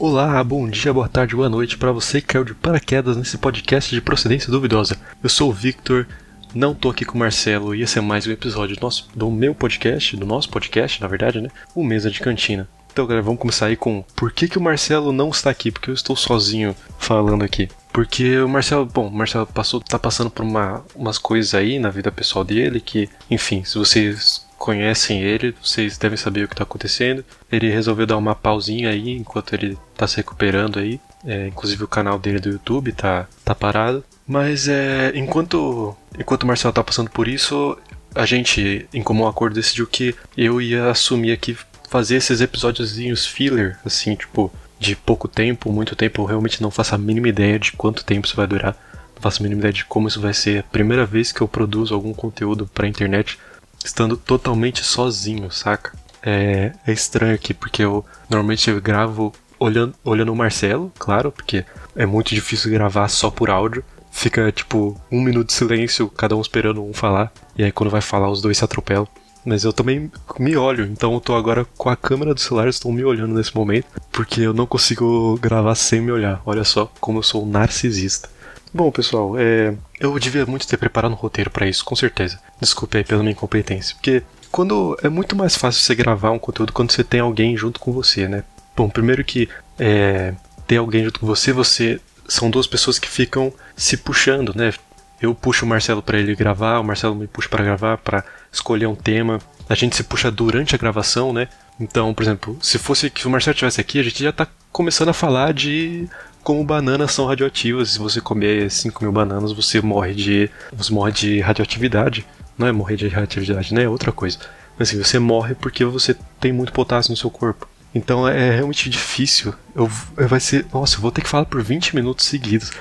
Olá, bom dia, boa tarde, boa noite para você que caiu de paraquedas nesse podcast de procedência duvidosa. Eu sou o Victor, não tô aqui com o Marcelo e esse é mais um episódio do, nosso, do meu podcast, do nosso podcast, na verdade, né? O Mesa de Cantina. Então, galera, vamos começar aí com por que, que o Marcelo não está aqui? Porque eu estou sozinho falando aqui. Porque o Marcelo, bom, o Marcelo passou, tá passando por uma, umas coisas aí na vida pessoal dele que, enfim, se vocês conhecem ele, vocês devem saber o que está acontecendo. Ele resolveu dar uma pausinha aí enquanto ele está se recuperando aí. É, inclusive o canal dele do YouTube tá, tá parado. Mas é, enquanto, enquanto o Marcelo tá passando por isso, a gente, em comum acordo, decidiu que eu ia assumir aqui fazer esses episódiozinhos filler, assim, tipo, de pouco tempo, muito tempo, eu realmente não faço a mínima ideia de quanto tempo isso vai durar. Não faço a mínima ideia de como isso vai ser. Primeira vez que eu produzo algum conteúdo pra internet estando totalmente sozinho, saca? É, é estranho aqui, porque eu normalmente eu gravo olhando, olhando o Marcelo, claro, porque é muito difícil gravar só por áudio. Fica tipo um minuto de silêncio, cada um esperando um falar, e aí quando vai falar os dois se atropelam. Mas eu também me olho, então eu tô agora com a câmera do celular, estou me olhando nesse momento, porque eu não consigo gravar sem me olhar. Olha só como eu sou um narcisista. Bom, pessoal, é... eu devia muito ter preparado um roteiro para isso, com certeza. Desculpe aí pela minha incompetência. Porque quando é muito mais fácil você gravar um conteúdo quando você tem alguém junto com você, né? Bom, primeiro que é, ter alguém junto com você, você são duas pessoas que ficam se puxando, né? Eu puxo o Marcelo para ele gravar, o Marcelo me puxa para gravar, para escolher um tema. A gente se puxa durante a gravação, né? Então, por exemplo, se fosse que o Marcelo estivesse aqui, a gente já tá começando a falar de como bananas são radioativas. Se você comer 5 mil bananas, você morre de. Você morre de radioatividade. Não é morrer de radioatividade, né? É outra coisa. Mas assim, você morre porque você tem muito potássio no seu corpo. Então é realmente difícil. Eu, vai ser. Nossa, eu vou ter que falar por 20 minutos seguidos.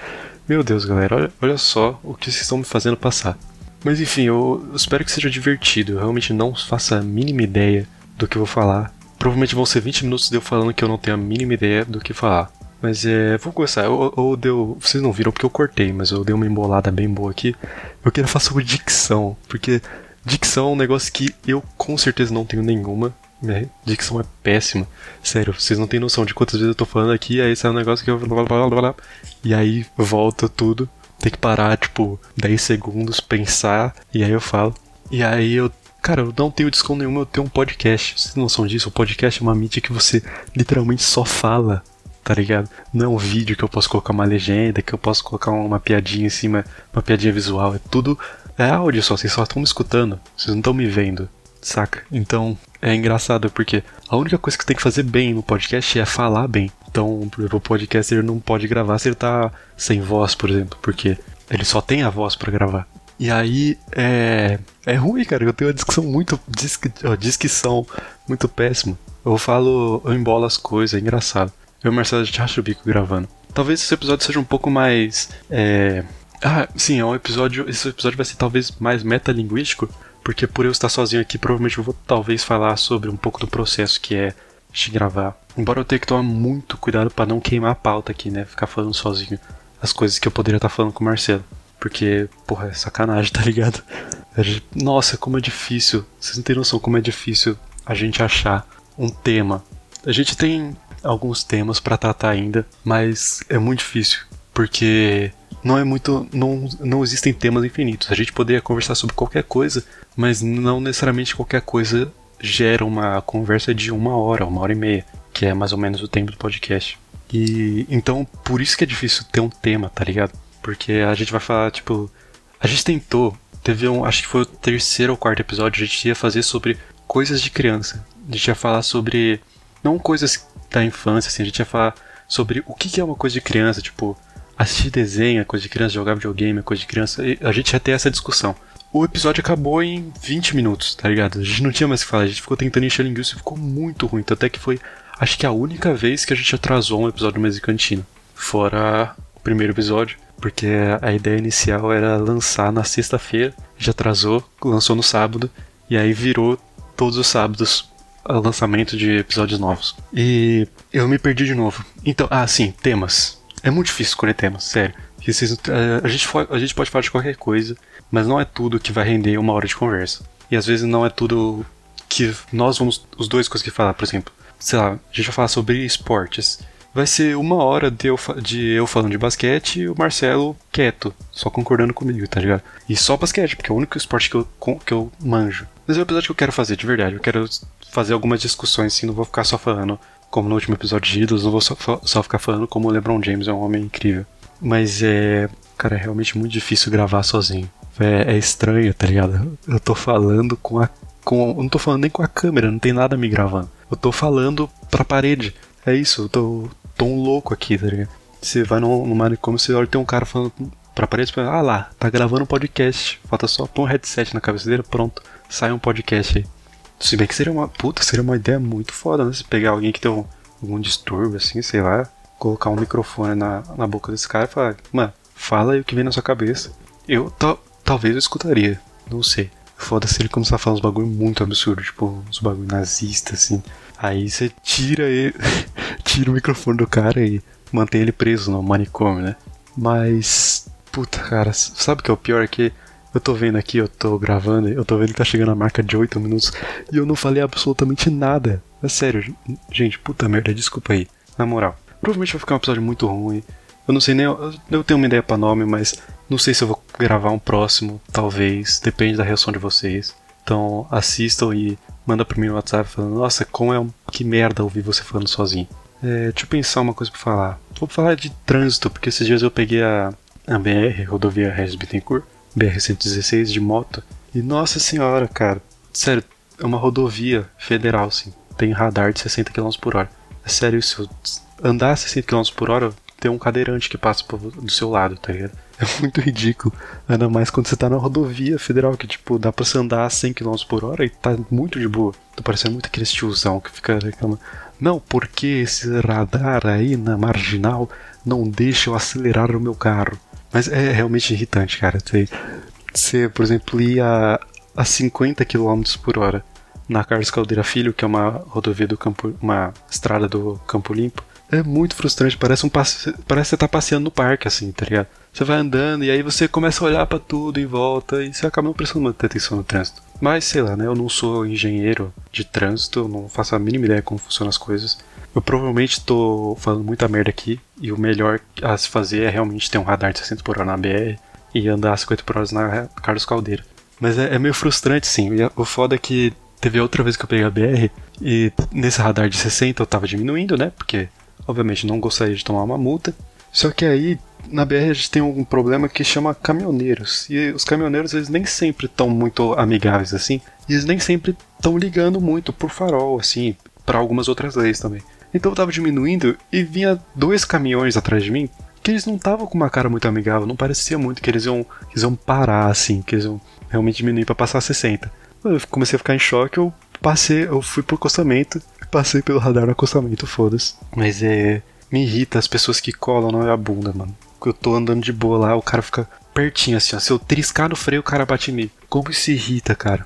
Meu Deus, galera, olha, olha só o que vocês estão me fazendo passar. Mas enfim, eu, eu espero que seja divertido. Eu realmente não faço a mínima ideia do que eu vou falar. Provavelmente vão ser 20 minutos de eu falando que eu não tenho a mínima ideia do que falar. Mas é. Vamos começar. Eu, eu, deu. Vocês não viram porque eu cortei, mas eu dei uma embolada bem boa aqui. Eu queria falar sobre dicção. Porque dicção é um negócio que eu com certeza não tenho nenhuma. Minha dicção é péssima. Sério, vocês não têm noção de quantas vezes eu tô falando aqui, aí sai um negócio que eu. E aí volta tudo. Tem que parar, tipo, 10 segundos, pensar, e aí eu falo. E aí eu Cara, eu não tenho disco nenhum, eu tenho um podcast. Vocês não são disso? O podcast é uma mídia que você literalmente só fala tá ligado? Não é um vídeo que eu posso colocar uma legenda, que eu posso colocar uma piadinha em cima, uma piadinha visual. É tudo. É áudio só, vocês só estão me escutando, vocês não estão me vendo, saca? Então é engraçado porque a única coisa que tem que fazer bem no podcast é falar bem. Então, por exemplo, o podcaster não pode gravar se ele tá sem voz, por exemplo, porque ele só tem a voz para gravar. E aí é. É ruim, cara. Eu tenho uma discussão muito. Disque, ó, muito péssima. Eu falo, eu embolo as coisas, é engraçado. Eu e o Marcelo a gente o bico gravando. Talvez esse episódio seja um pouco mais. É... Ah, sim, é um episódio. Esse episódio vai ser talvez mais metalinguístico, porque por eu estar sozinho aqui, provavelmente eu vou talvez falar sobre um pouco do processo que é de gravar. Embora eu tenha que tomar muito cuidado para não queimar a pauta aqui, né? Ficar falando sozinho as coisas que eu poderia estar falando com o Marcelo. Porque, porra, é sacanagem, tá ligado? Nossa, como é difícil. Vocês não têm noção como é difícil a gente achar um tema. A gente tem alguns temas para tratar ainda, mas é muito difícil, porque não é muito. Não, não existem temas infinitos. A gente poderia conversar sobre qualquer coisa, mas não necessariamente qualquer coisa gera uma conversa de uma hora, uma hora e meia, que é mais ou menos o tempo do podcast. E então por isso que é difícil ter um tema, tá ligado? Porque a gente vai falar, tipo. A gente tentou, teve um. Acho que foi o terceiro ou quarto episódio, a gente ia fazer sobre coisas de criança. A gente ia falar sobre. Não coisas da infância, assim, a gente ia falar sobre o que é uma coisa de criança, tipo, assistir desenho é coisa de criança, jogar videogame é coisa de criança, a gente ia ter essa discussão. O episódio acabou em 20 minutos, tá ligado? A gente não tinha mais o que falar, a gente ficou tentando encher linguiça e ficou muito ruim, até que foi, acho que a única vez que a gente atrasou um episódio do Cantina. Fora o primeiro episódio, porque a ideia inicial era lançar na sexta-feira, já atrasou, lançou no sábado, e aí virou todos os sábados lançamento de episódios novos. E eu me perdi de novo. Então, ah, sim, temas. É muito difícil escolher temas, sério. Vocês, a, gente, a gente pode falar de qualquer coisa, mas não é tudo que vai render uma hora de conversa. E às vezes não é tudo que nós vamos os dois conseguir falar, por exemplo. Sei lá, a gente vai falar sobre esportes. vai ser uma hora de eu, de eu falando de basquete e o Marcelo quieto, só concordando comigo, tá ligado? E só basquete, porque é o único esporte que eu, que eu manjo. Mas é o episódio que eu quero fazer, de verdade. Eu quero fazer algumas discussões, assim, não vou ficar só falando como no último episódio de Idols, não vou só, só ficar falando como o LeBron James é um homem incrível. Mas é. Cara, é realmente muito difícil gravar sozinho. É, é estranho, tá ligado? Eu tô falando com a. Com, eu não tô falando nem com a câmera, não tem nada me gravando. Eu tô falando pra parede. É isso, eu tô, tô um louco aqui, tá ligado? Você vai no, no manicômio, você olha tem um cara falando pra parede, você fala, ah lá, tá gravando um podcast. Falta só pôr um headset na cabeça dele, pronto, sai um podcast aí. Se bem que seria uma. Puta, seria uma ideia muito foda, né? Se pegar alguém que tem um, algum distúrbio, assim, sei lá, colocar um microfone na, na boca desse cara e falar, mano, fala aí o que vem na sua cabeça. Eu talvez eu escutaria, não sei. Foda se ele começar a falar uns bagulho muito absurdo, tipo, uns bagulho nazista, assim. Aí você tira ele, tira o microfone do cara e mantém ele preso no manicômio, né? Mas, puta, cara, sabe o que é o pior? É que eu tô vendo aqui, eu tô gravando, eu tô vendo que tá chegando a marca de 8 minutos e eu não falei absolutamente nada. É sério, gente, puta merda, desculpa aí. Na moral, provavelmente vai ficar um episódio muito ruim. Eu não sei nem. Eu tenho uma ideia pra nome, mas não sei se eu vou gravar um próximo, talvez. Depende da reação de vocês. Então assistam e manda pra mim no WhatsApp falando: Nossa, como é um. Que merda ouvir você falando sozinho. É, deixa eu pensar uma coisa pra falar. Vou falar de trânsito, porque esses dias eu peguei a, a BR, rodovia Regis Bittencourt. BR-116 de moto. E nossa senhora, cara, sério, é uma rodovia federal, sim. Tem radar de 60 km por hora. É sério isso, andar a 60 km por hora, tem um cadeirante que passa do seu lado, tá ligado? É muito ridículo. Ainda mais quando você tá na rodovia federal, que tipo, dá pra você andar a 100 km por hora e tá muito de boa. Tô parecendo muito aquele tiozão que fica reclamando. Não, porque esse radar aí na marginal não deixa eu acelerar o meu carro. Mas é realmente irritante, cara. Você, você por exemplo, ir a, a 50 km por hora na Carlos Caldeira Filho, que é uma rodovia do campo, uma estrada do Campo Limpo, é muito frustrante. Parece um passe... parece que você tá passeando no parque, assim, tá ligado? Você vai andando e aí você começa a olhar para tudo em volta e você acaba não prestando muita atenção no trânsito. Mas sei lá, né? Eu não sou engenheiro de trânsito, não faço a mínima ideia como funcionam as coisas. Eu provavelmente tô falando muita merda aqui, e o melhor a se fazer é realmente ter um radar de 60 por hora na BR e andar 50 por hora na Carlos Caldeira. Mas é, é meio frustrante, sim. O foda é que teve outra vez que eu peguei a BR e nesse radar de 60 eu tava diminuindo, né? Porque, obviamente, não gostaria de tomar uma multa. Só que aí, na BR a gente tem um problema que chama caminhoneiros. E os caminhoneiros, eles nem sempre estão muito amigáveis assim. E eles nem sempre estão ligando muito por farol, assim, para algumas outras leis também. Então eu tava diminuindo e vinha dois caminhões atrás de mim que eles não estavam com uma cara muito amigável, não parecia muito que eles iam, eles iam parar assim, que eles iam realmente diminuir para passar 60. Eu comecei a ficar em choque, eu passei, eu fui pro acostamento, passei pelo radar no acostamento, foda-se. Mas é. Me irrita as pessoas que colam na minha bunda, mano. Eu tô andando de boa lá, o cara fica pertinho assim, ó. Se eu triscar no freio, o cara bate em mim. Como isso irrita, cara.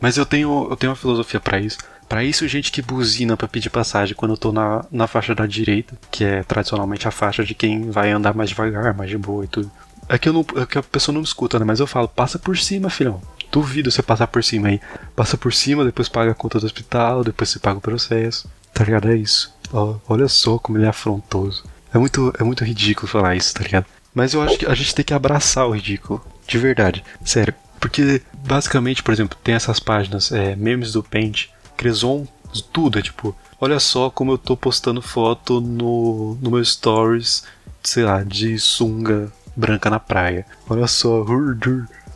Mas eu tenho, eu tenho uma filosofia para isso. Para isso, gente que buzina para pedir passagem quando eu tô na, na faixa da direita, que é tradicionalmente a faixa de quem vai andar mais devagar, mais de boa e tudo. É que, eu não, é que a pessoa não me escuta, né? Mas eu falo, passa por cima, filhão. Duvido você passar por cima aí. Passa por cima, depois paga a conta do hospital, depois você paga o processo. Tá ligado? É isso. Ó, olha só como ele é afrontoso. É muito, é muito ridículo falar isso, tá ligado? Mas eu acho que a gente tem que abraçar o ridículo. De verdade. Sério. Porque, basicamente, por exemplo, tem essas páginas, é, memes do Paint, zoam tudo. É tipo, olha só como eu tô postando foto no, no meu stories, sei lá, de sunga branca na praia. Olha só,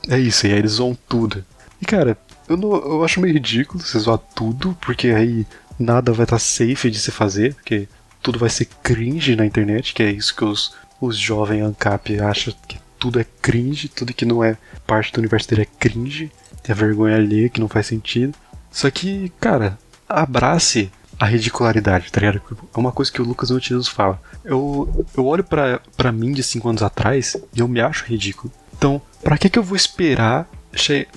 é isso, e aí eles zoam tudo. E cara, eu, não, eu acho meio ridículo você zoar tudo, porque aí nada vai estar tá safe de se fazer, porque tudo vai ser cringe na internet, que é isso que os, os jovens ANCAP acham que tudo é cringe, tudo que não é parte do universo dele é cringe, a vergonha ali que não faz sentido. Só que, cara, abrace a ridicularidade, tá ligado? É uma coisa que o Lucas Nautilus fala. Eu, eu olho para mim de 5 anos atrás e eu me acho ridículo. Então, para que, que eu vou esperar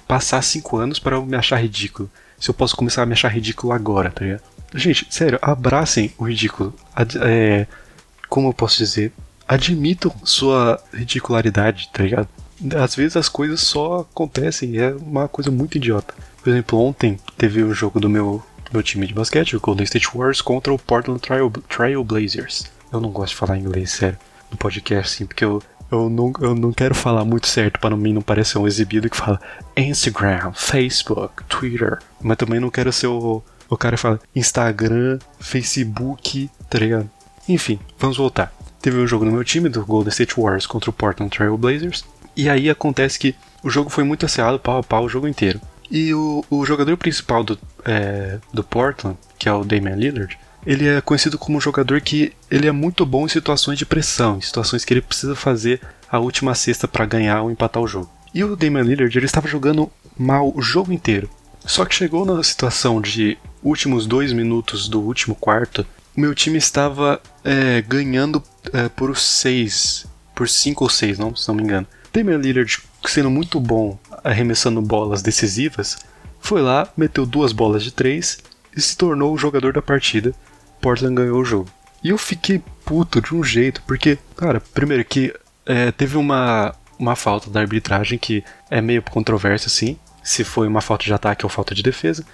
passar 5 anos para eu me achar ridículo? Se eu posso começar a me achar ridículo agora, tá ligado? Gente, sério, abracem o ridículo. Ad, é, como eu posso dizer? Admitam sua ridicularidade, tá ligado? Às vezes as coisas só acontecem, é uma coisa muito idiota. Por exemplo, ontem teve o jogo do meu, meu time de basquete, o Golden State Warriors, contra o Portland Trail, Trail Blazers. eu não gosto de falar inglês, sério, no podcast, assim, porque eu, eu não, eu não quero falar muito certo para mim não parecer um exibido que fala Instagram, Facebook, Twitter. Mas também não quero ser o, o cara que fala Instagram, Facebook, tá ligado? Enfim, vamos voltar. Teve um jogo no meu time do Golden State Warriors contra o Portland Trail Blazers. E aí acontece que o jogo foi muito acirrado, pau a pau o jogo inteiro. E o, o jogador principal do, é, do Portland, que é o Damian Lillard, ele é conhecido como um jogador que ele é muito bom em situações de pressão, em situações que ele precisa fazer a última cesta para ganhar ou empatar o jogo. E o Damian Lillard ele estava jogando mal o jogo inteiro. Só que chegou na situação de últimos dois minutos do último quarto, o meu time estava é, ganhando é, por seis, por cinco ou seis, não, se não me engano. Damian Lillard sendo muito bom arremessando bolas decisivas, foi lá, meteu duas bolas de três e se tornou o jogador da partida. Portland ganhou o jogo. E eu fiquei puto de um jeito, porque, cara, primeiro que é, teve uma, uma falta da arbitragem que é meio controversa, assim, se foi uma falta de ataque ou falta de defesa.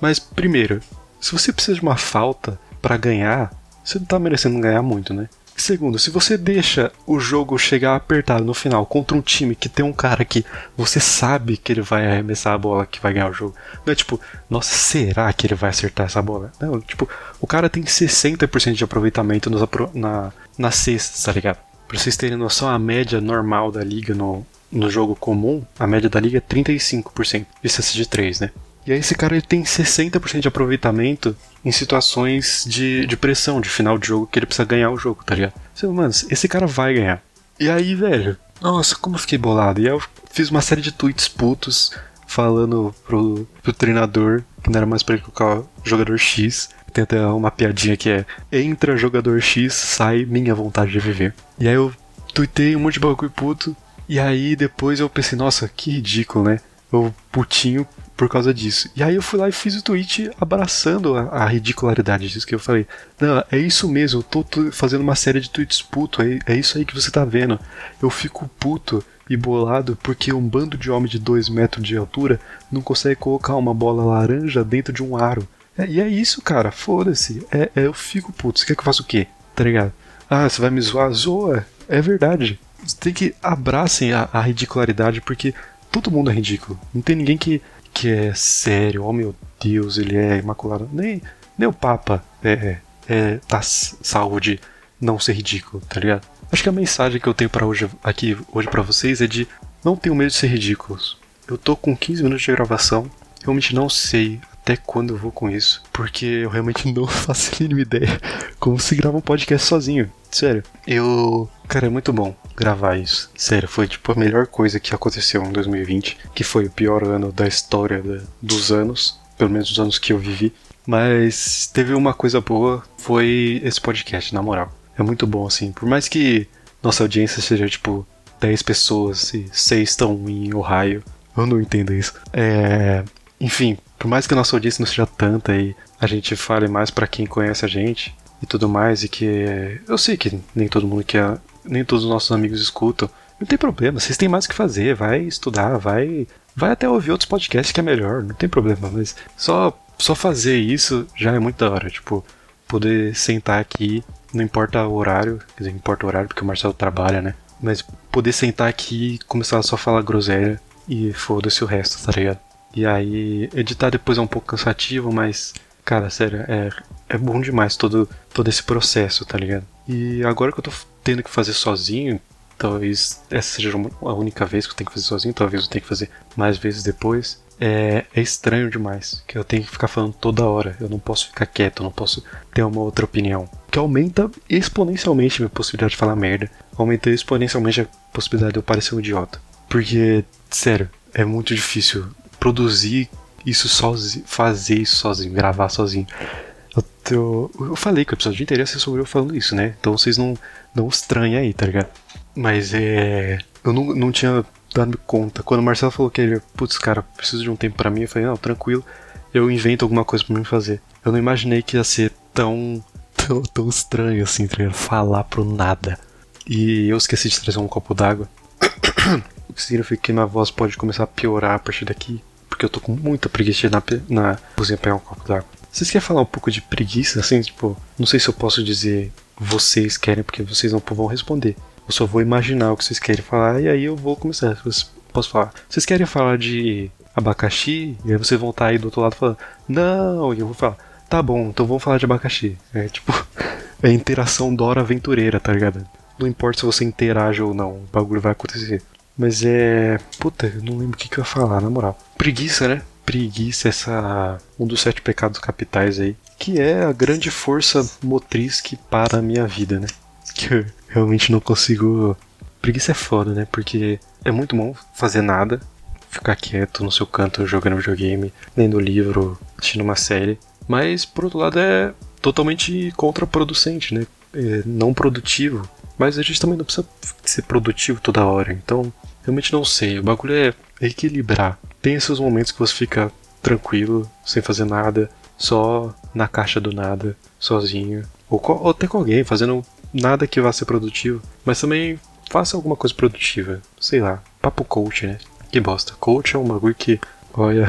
Mas, primeiro, se você precisa de uma falta para ganhar, você não tá merecendo ganhar muito, né? Segundo, se você deixa o jogo chegar apertado no final contra um time que tem um cara que você sabe que ele vai arremessar a bola que vai ganhar o jogo, não é tipo, nossa, será que ele vai acertar essa bola? Não, tipo, o cara tem 60% de aproveitamento nos, na, na cesta, tá ligado? Pra vocês terem noção, a média normal da liga no, no jogo comum, a média da liga é 35% de cesta de 3, né? E aí esse cara ele tem 60% de aproveitamento em situações de, de pressão, de final de jogo, que ele precisa ganhar o jogo, tá ligado? Você, mano, esse cara vai ganhar. E aí, velho, nossa, como eu fiquei bolado. E aí eu fiz uma série de tweets putos falando pro, pro treinador, que não era mais pra ele colocar o jogador X. Tem até uma piadinha que é: entra jogador X, sai minha vontade de viver. E aí eu tuitei um monte de bagulho puto. E aí depois eu pensei, nossa, que ridículo, né? Eu putinho por causa disso. E aí eu fui lá e fiz o tweet abraçando a, a ridicularidade disso que eu falei. Não, é isso mesmo, eu tô, tô fazendo uma série de tweets puto, é, é isso aí que você tá vendo. Eu fico puto e bolado porque um bando de homem de 2 metros de altura não consegue colocar uma bola laranja dentro de um aro. É, e é isso, cara, foda-se. É, é, eu fico puto. Você quer que eu faça o quê? Tá ligado? Ah, você vai me zoar? Zoa. É verdade. Tem que abracem a, a ridicularidade porque todo mundo é ridículo. Não tem ninguém que que é sério, oh meu Deus, ele é imaculado. Nem, nem o Papa é, é, tá salvo de não ser ridículo, tá ligado? Acho que a mensagem que eu tenho para hoje aqui hoje para vocês é de não tenham medo de ser ridículos. Eu tô com 15 minutos de gravação, realmente não sei até quando eu vou com isso, porque eu realmente não faço a mínima ideia como se grava um podcast sozinho. Sério, eu. Cara, é muito bom gravar isso. Sério, foi tipo a melhor coisa que aconteceu em 2020, que foi o pior ano da história da, dos anos, pelo menos dos anos que eu vivi. Mas teve uma coisa boa, foi esse podcast, na moral. É muito bom, assim. Por mais que nossa audiência seja tipo 10 pessoas e 6 estão em Ohio, eu não entendo isso. É. Enfim, por mais que nossa audiência não seja tanta e a gente fale mais para quem conhece a gente e tudo mais, e que eu sei que nem todo mundo que é, nem todos os nossos amigos escutam. Não tem problema, vocês têm mais o que fazer, vai estudar, vai vai até ouvir outros podcasts que é melhor, não tem problema, mas só só fazer isso já é muito da hora, tipo, poder sentar aqui, não importa o horário, quer dizer, importa o horário porque o Marcelo trabalha, né? Mas poder sentar aqui e começar a só falar groselha e foda-se o resto, tá ligado? E aí, editar depois é um pouco cansativo, mas, cara, sério, é, é bom demais todo, todo esse processo, tá ligado? E agora que eu tô tendo que fazer sozinho, talvez essa seja a única vez que eu tenho que fazer sozinho, talvez eu tenha que fazer mais vezes depois. É, é estranho demais, que eu tenho que ficar falando toda hora, eu não posso ficar quieto, eu não posso ter uma outra opinião. Que aumenta exponencialmente a minha possibilidade de falar merda, aumenta exponencialmente a possibilidade de eu parecer um idiota. Porque, sério, é muito difícil produzir isso sozinho, fazer isso sozinho, gravar sozinho. Eu, eu, eu falei que o episódio de interesse é sobre eu falando isso, né? Então vocês não, não estranhem aí, tá ligado? Mas é. Eu não, não tinha dado conta. Quando o Marcelo falou que ele, putz, cara, preciso de um tempo para mim, eu falei, não, tranquilo, eu invento alguma coisa para mim fazer. Eu não imaginei que ia ser tão. tão, tão estranho assim, tá ligado? Falar pro nada. E eu esqueci de trazer um copo d'água. o que significa que minha voz pode começar a piorar a partir daqui porque eu tô com muita preguiça de ir na, na cozinha pegar um copo d'água. Vocês querem falar um pouco de preguiça, assim, tipo, não sei se eu posso dizer vocês querem, porque vocês não vão responder. Eu só vou imaginar o que vocês querem falar e aí eu vou começar. Posso falar? Vocês querem falar de abacaxi? E aí vocês vão estar aí do outro lado falando, não, e eu vou falar, tá bom, então vamos falar de abacaxi. É tipo, é interação Dora aventureira, tá ligado? Não importa se você interage ou não, o bagulho vai acontecer. Mas é. Puta, eu não lembro o que, que eu ia falar, na moral. Preguiça, né? Preguiça, essa. Um dos sete pecados capitais aí. Que é a grande força motriz que para a minha vida, né? Que eu realmente não consigo. Preguiça é foda, né? Porque é muito bom fazer nada, ficar quieto no seu canto jogando videogame, lendo livro, assistindo uma série. Mas, por outro lado, é totalmente contraproducente, né? É não produtivo. Mas a gente também não precisa ser produtivo toda hora. Então, realmente não sei. O bagulho é equilibrar. Tem esses momentos que você fica tranquilo, sem fazer nada, só na caixa do nada, sozinho. Ou, ou até com alguém, fazendo nada que vá ser produtivo. Mas também faça alguma coisa produtiva. Sei lá, papo coach, né? Que bosta. Coach é um bagulho que. Olha.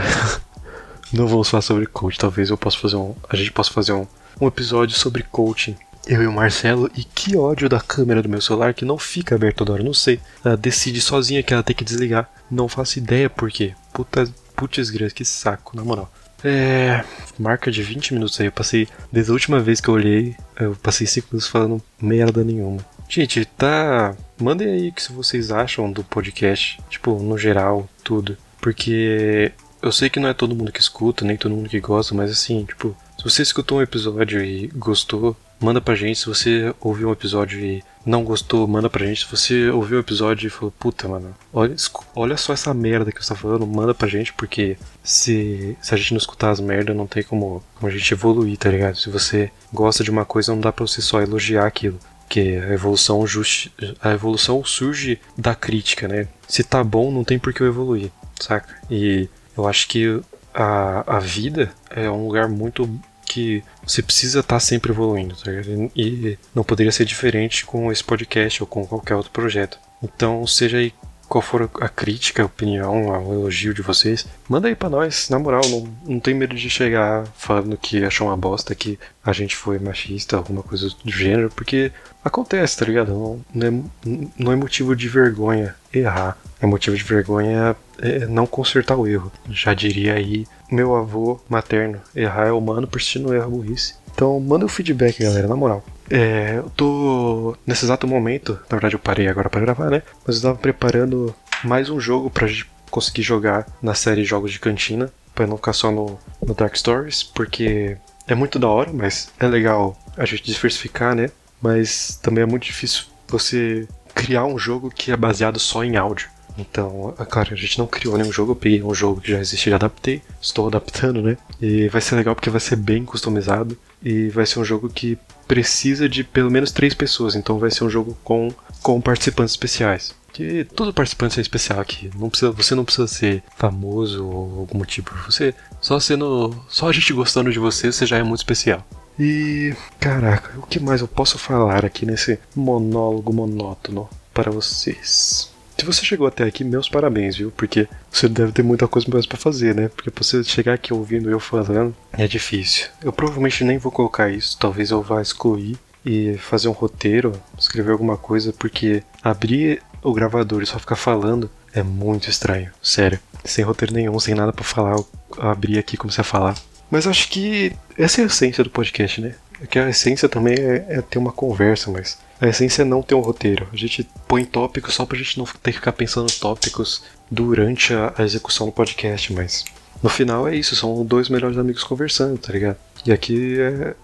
não vamos falar sobre coach. Talvez eu possa fazer um. A gente possa fazer um, um episódio sobre coaching eu e o Marcelo, e que ódio da câmera do meu celular que não fica aberta toda hora, não sei. Ela decide sozinha que ela tem que desligar. Não faço ideia por quê. Puta, putz que saco, na moral. É. Marca de 20 minutos aí. Eu passei. Desde a última vez que eu olhei, eu passei 5 minutos falando merda nenhuma. Gente, tá. Mandem aí o que vocês acham do podcast. Tipo, no geral, tudo. Porque eu sei que não é todo mundo que escuta, nem todo mundo que gosta, mas assim, tipo, se você escutou um episódio e gostou, manda pra gente. Se você ouviu um episódio e não gostou, manda pra gente. Se você ouviu um episódio e falou, puta, mano, olha, olha só essa merda que você tá falando, manda pra gente, porque se, se a gente não escutar as merdas, não tem como, como a gente evoluir, tá ligado? Se você gosta de uma coisa, não dá pra você só elogiar aquilo. Porque a evolução, justi a evolução surge da crítica, né? Se tá bom, não tem por que eu evoluir, saca? E eu acho que a, a vida é um lugar muito que você precisa estar tá sempre evoluindo, tá E não poderia ser diferente com esse podcast ou com qualquer outro projeto. Então, seja aí qual for a crítica, a opinião, o elogio de vocês, manda aí pra nós, na moral, não, não tem medo de chegar falando que achou uma bosta, que a gente foi machista, alguma coisa do gênero, porque acontece, tá ligado? Não, não, é, não é motivo de vergonha errar, é motivo de vergonha é não consertar o erro. Já diria aí meu avô materno, errar é humano, persistir no erro burrice. Então manda o feedback, galera, na moral. É, eu tô nesse exato momento, na verdade eu parei agora para gravar, né? Mas eu tava preparando mais um jogo pra gente conseguir jogar na série Jogos de Cantina, para não ficar só no, no Dark Stories, porque é muito da hora, mas é legal a gente diversificar, né? Mas também é muito difícil você criar um jogo que é baseado só em áudio. Então, é claro, a gente não criou nenhum jogo, eu peguei um jogo que já existe e adaptei, estou adaptando, né? E vai ser legal porque vai ser bem customizado e vai ser um jogo que precisa de pelo menos três pessoas, então vai ser um jogo com, com participantes especiais. Que todo participante é especial aqui. Não precisa, você não precisa ser famoso ou algum tipo. Você só sendo, só a gente gostando de você, você já é muito especial. E caraca, o que mais eu posso falar aqui nesse monólogo monótono para vocês? Se você chegou até aqui, meus parabéns, viu? Porque você deve ter muita coisa mais para fazer, né? Porque você chegar aqui ouvindo eu falando é difícil. Eu provavelmente nem vou colocar isso, talvez eu vá excluir e fazer um roteiro, escrever alguma coisa, porque abrir o gravador e só ficar falando é muito estranho, sério. Sem roteiro nenhum, sem nada para falar, eu abri aqui e comecei a falar. Mas acho que essa é a essência do podcast, né? É que a essência também é, é ter uma conversa, mas a essência é não ter um roteiro. A gente põe tópicos só pra gente não ter que ficar pensando tópicos durante a, a execução do podcast, mas no final é isso, são dois melhores amigos conversando, tá ligado? E aqui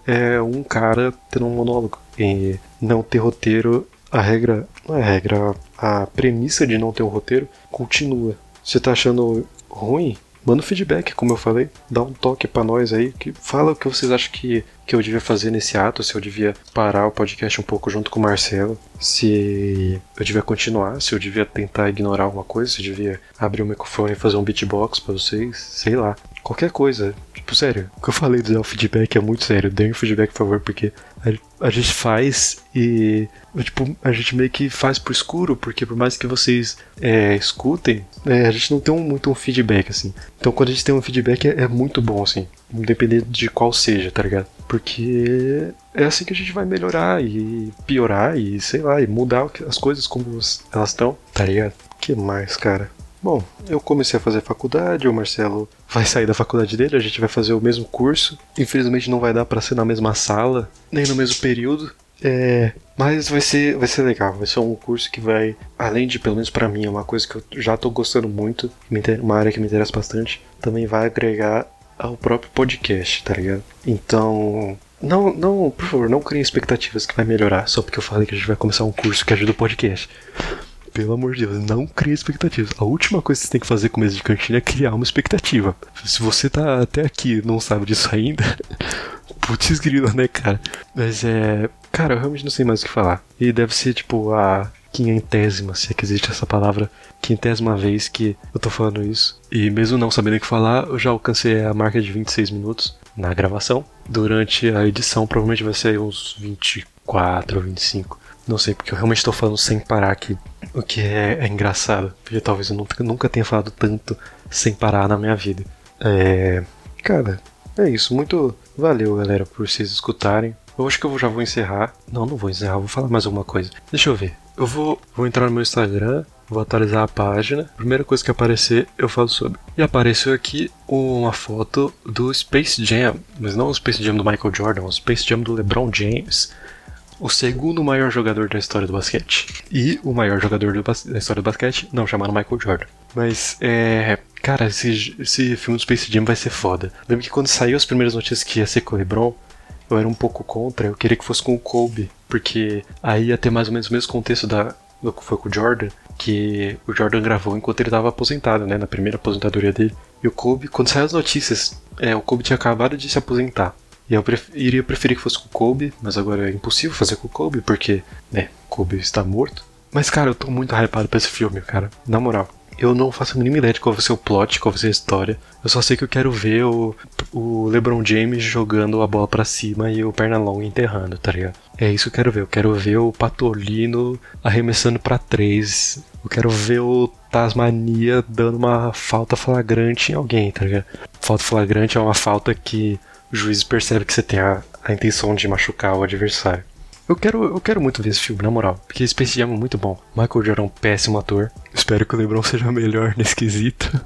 é, é um cara tendo um monólogo. E não ter roteiro, a regra. A regra, a premissa de não ter um roteiro continua. Você tá achando ruim? Manda um feedback, como eu falei, dá um toque para nós aí, que fala o que vocês acham que, que eu devia fazer nesse ato, se eu devia parar o podcast um pouco junto com o Marcelo, se eu devia continuar, se eu devia tentar ignorar alguma coisa, se eu devia abrir o microfone e fazer um beatbox para vocês, sei lá, qualquer coisa. Tipo, sério, o que eu falei do feedback é muito sério. Deem um feedback, por favor, porque a, a, gente faz e. Tipo, a gente meio que faz pro escuro, porque por mais que vocês é, escutem, é, a gente não tem um, muito um feedback, assim. Então quando a gente tem um feedback é, é muito bom, assim. Independente de qual seja, tá ligado? Porque é assim que a gente vai melhorar e piorar e sei lá, e mudar as coisas como elas estão, tá ligado? que mais, cara? Bom, eu comecei a fazer faculdade, o Marcelo vai sair da faculdade dele, a gente vai fazer o mesmo curso. Infelizmente não vai dar para ser na mesma sala, nem no mesmo período. É, mas vai ser, vai ser legal, vai ser um curso que vai, além de, pelo menos para mim, é uma coisa que eu já tô gostando muito, uma área que me interessa bastante, também vai agregar ao próprio podcast, tá ligado? Então, não, não, por favor, não criem expectativas que vai melhorar só porque eu falei que a gente vai começar um curso que ajuda o podcast. Pelo amor de Deus, não crie expectativas. A última coisa que você tem que fazer com mesa de cantina é criar uma expectativa. Se você tá até aqui e não sabe disso ainda, putz grila, né, cara? Mas é. Cara, eu realmente não sei mais o que falar. E deve ser tipo a quinhentésima, se é que existe essa palavra, quinhentésima vez que eu tô falando isso. E mesmo não sabendo o que falar, eu já alcancei a marca de 26 minutos na gravação. Durante a edição, provavelmente vai ser uns 24 ou 25. Não sei, porque eu realmente estou falando sem parar aqui. O que é, é, engraçado. Porque talvez eu nunca, nunca tenha falado tanto sem parar na minha vida. É. Cara, é isso. Muito valeu, galera, por vocês escutarem. Eu acho que eu já vou encerrar. Não, não vou encerrar, vou falar mais alguma coisa. Deixa eu ver. Eu vou, vou entrar no meu Instagram, vou atualizar a página. Primeira coisa que aparecer, eu falo sobre. E apareceu aqui uma foto do Space Jam, mas não o Space Jam do Michael Jordan, o Space Jam do LeBron James o segundo maior jogador da história do basquete. E o maior jogador da história do basquete, não chamado Michael Jordan. Mas, é. Cara, esse, esse filme do Space Jam vai ser foda. Lembro que quando saiu as primeiras notícias que ia ser com o LeBron, eu era um pouco contra, eu queria que fosse com o Kobe, porque aí ia ter mais ou menos o mesmo contexto da, do que foi com o Jordan, que o Jordan gravou enquanto ele estava aposentado, né, na primeira aposentadoria dele. E o Kobe, quando saiu as notícias, é, o Kobe tinha acabado de se aposentar. E eu pref iria preferir que fosse com o Kobe, mas agora é impossível fazer com o Kobe, porque, né, Kobe está morto. Mas, cara, eu tô muito hypado pra esse filme, cara. Na moral. Eu não faço a mínima ideia de qual vai ser o plot, qual vai ser a história. Eu só sei que eu quero ver o, o LeBron James jogando a bola para cima e o Pernalonga enterrando, tá ligado? É isso que eu quero ver. Eu quero ver o Patolino arremessando para três. Eu quero ver o Tasmania dando uma falta flagrante em alguém, tá ligado? Falta flagrante é uma falta que o juiz percebe que você tem a, a intenção de machucar o adversário. Eu quero, eu quero muito ver esse filme, na moral, porque Space Jam é muito bom. Michael Jordan é um péssimo ator. Espero que o LeBron seja melhor nesse quesito.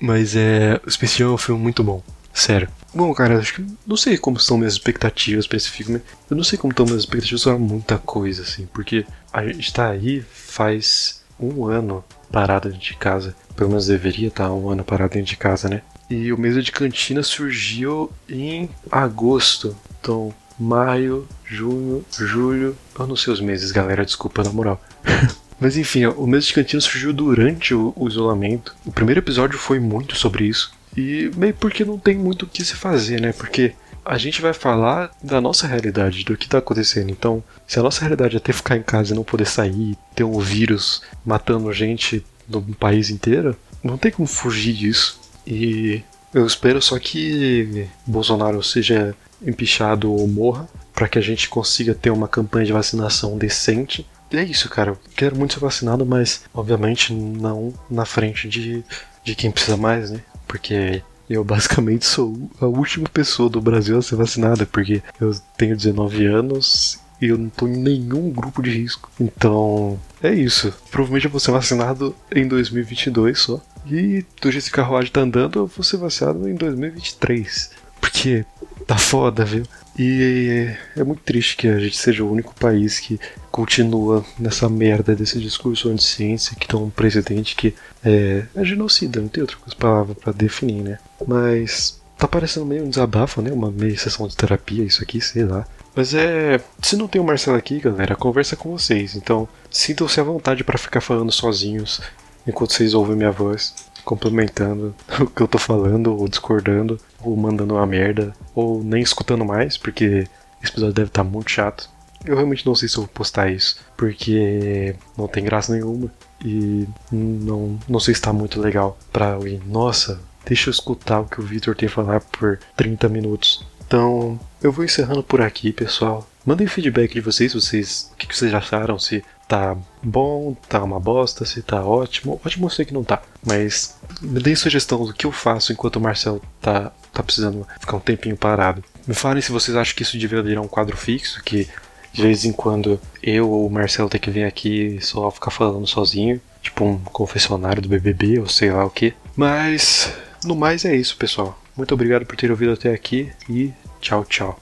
Mas é. O Space Jam é um filme muito bom. Sério. Bom, cara, acho que não sei como são minhas expectativas para esse filme. Eu não sei como estão minhas expectativas para muita coisa, assim, porque a gente tá aí faz um ano parado dentro de casa. Pelo menos deveria estar um ano parado dentro de casa, né? E o Mesa de Cantina surgiu em agosto. Então, maio, junho, julho. Eu não sei os meses, galera, desculpa na moral. Mas enfim, o Mesa de Cantina surgiu durante o, o, isolamento. O primeiro episódio foi muito sobre isso. E meio porque não tem muito o que se fazer, né? Porque a gente vai falar da nossa realidade, do que tá acontecendo. Então, se a nossa realidade é ter ficar em casa e não poder sair, ter um vírus matando gente no país inteiro, não tem como fugir disso. E eu espero só que Bolsonaro seja empichado ou morra, para que a gente consiga ter uma campanha de vacinação decente. E é isso, cara. Eu quero muito ser vacinado, mas obviamente não na frente de, de quem precisa mais, né? Porque eu basicamente sou a última pessoa do Brasil a ser vacinada, porque eu tenho 19 anos e eu não tô em nenhum grupo de risco. Então, é isso. Provavelmente eu vou ser vacinado em 2022 só. E do jeito que a carruagem tá andando, eu vou ser vacinado em 2023. Porque tá foda, viu? E é muito triste que a gente seja o único país que continua nessa merda desse discurso anti-ciência, que tem um presidente que é, é genocida, não tem outra palavra para definir, né? Mas tá parecendo meio um desabafo, né? Uma meia sessão de terapia, isso aqui, sei lá. Mas é. Se não tem o Marcelo aqui, galera, conversa com vocês. Então, sintam-se à vontade para ficar falando sozinhos enquanto vocês ouvem minha voz, complementando o que eu tô falando, ou discordando, ou mandando uma merda, ou nem escutando mais, porque esse episódio deve estar tá muito chato. Eu realmente não sei se eu vou postar isso, porque não tem graça nenhuma. E não, não sei se está muito legal pra alguém. Nossa, deixa eu escutar o que o Victor tem a falar por 30 minutos. Então, eu vou encerrando por aqui, pessoal. Mandem feedback de vocês, vocês, o que vocês acharam, se tá bom, tá uma bosta, se tá ótimo. Ótimo eu sei que não tá, mas me deem sugestão do que eu faço enquanto o Marcel tá, tá precisando ficar um tempinho parado. Me falem se vocês acham que isso devia virar um quadro fixo, que de vez em quando eu ou o Marcelo tem que vir aqui só ficar falando sozinho, tipo um confessionário do BBB ou sei lá o que. Mas no mais é isso, pessoal. Muito obrigado por ter ouvido até aqui e tchau, tchau.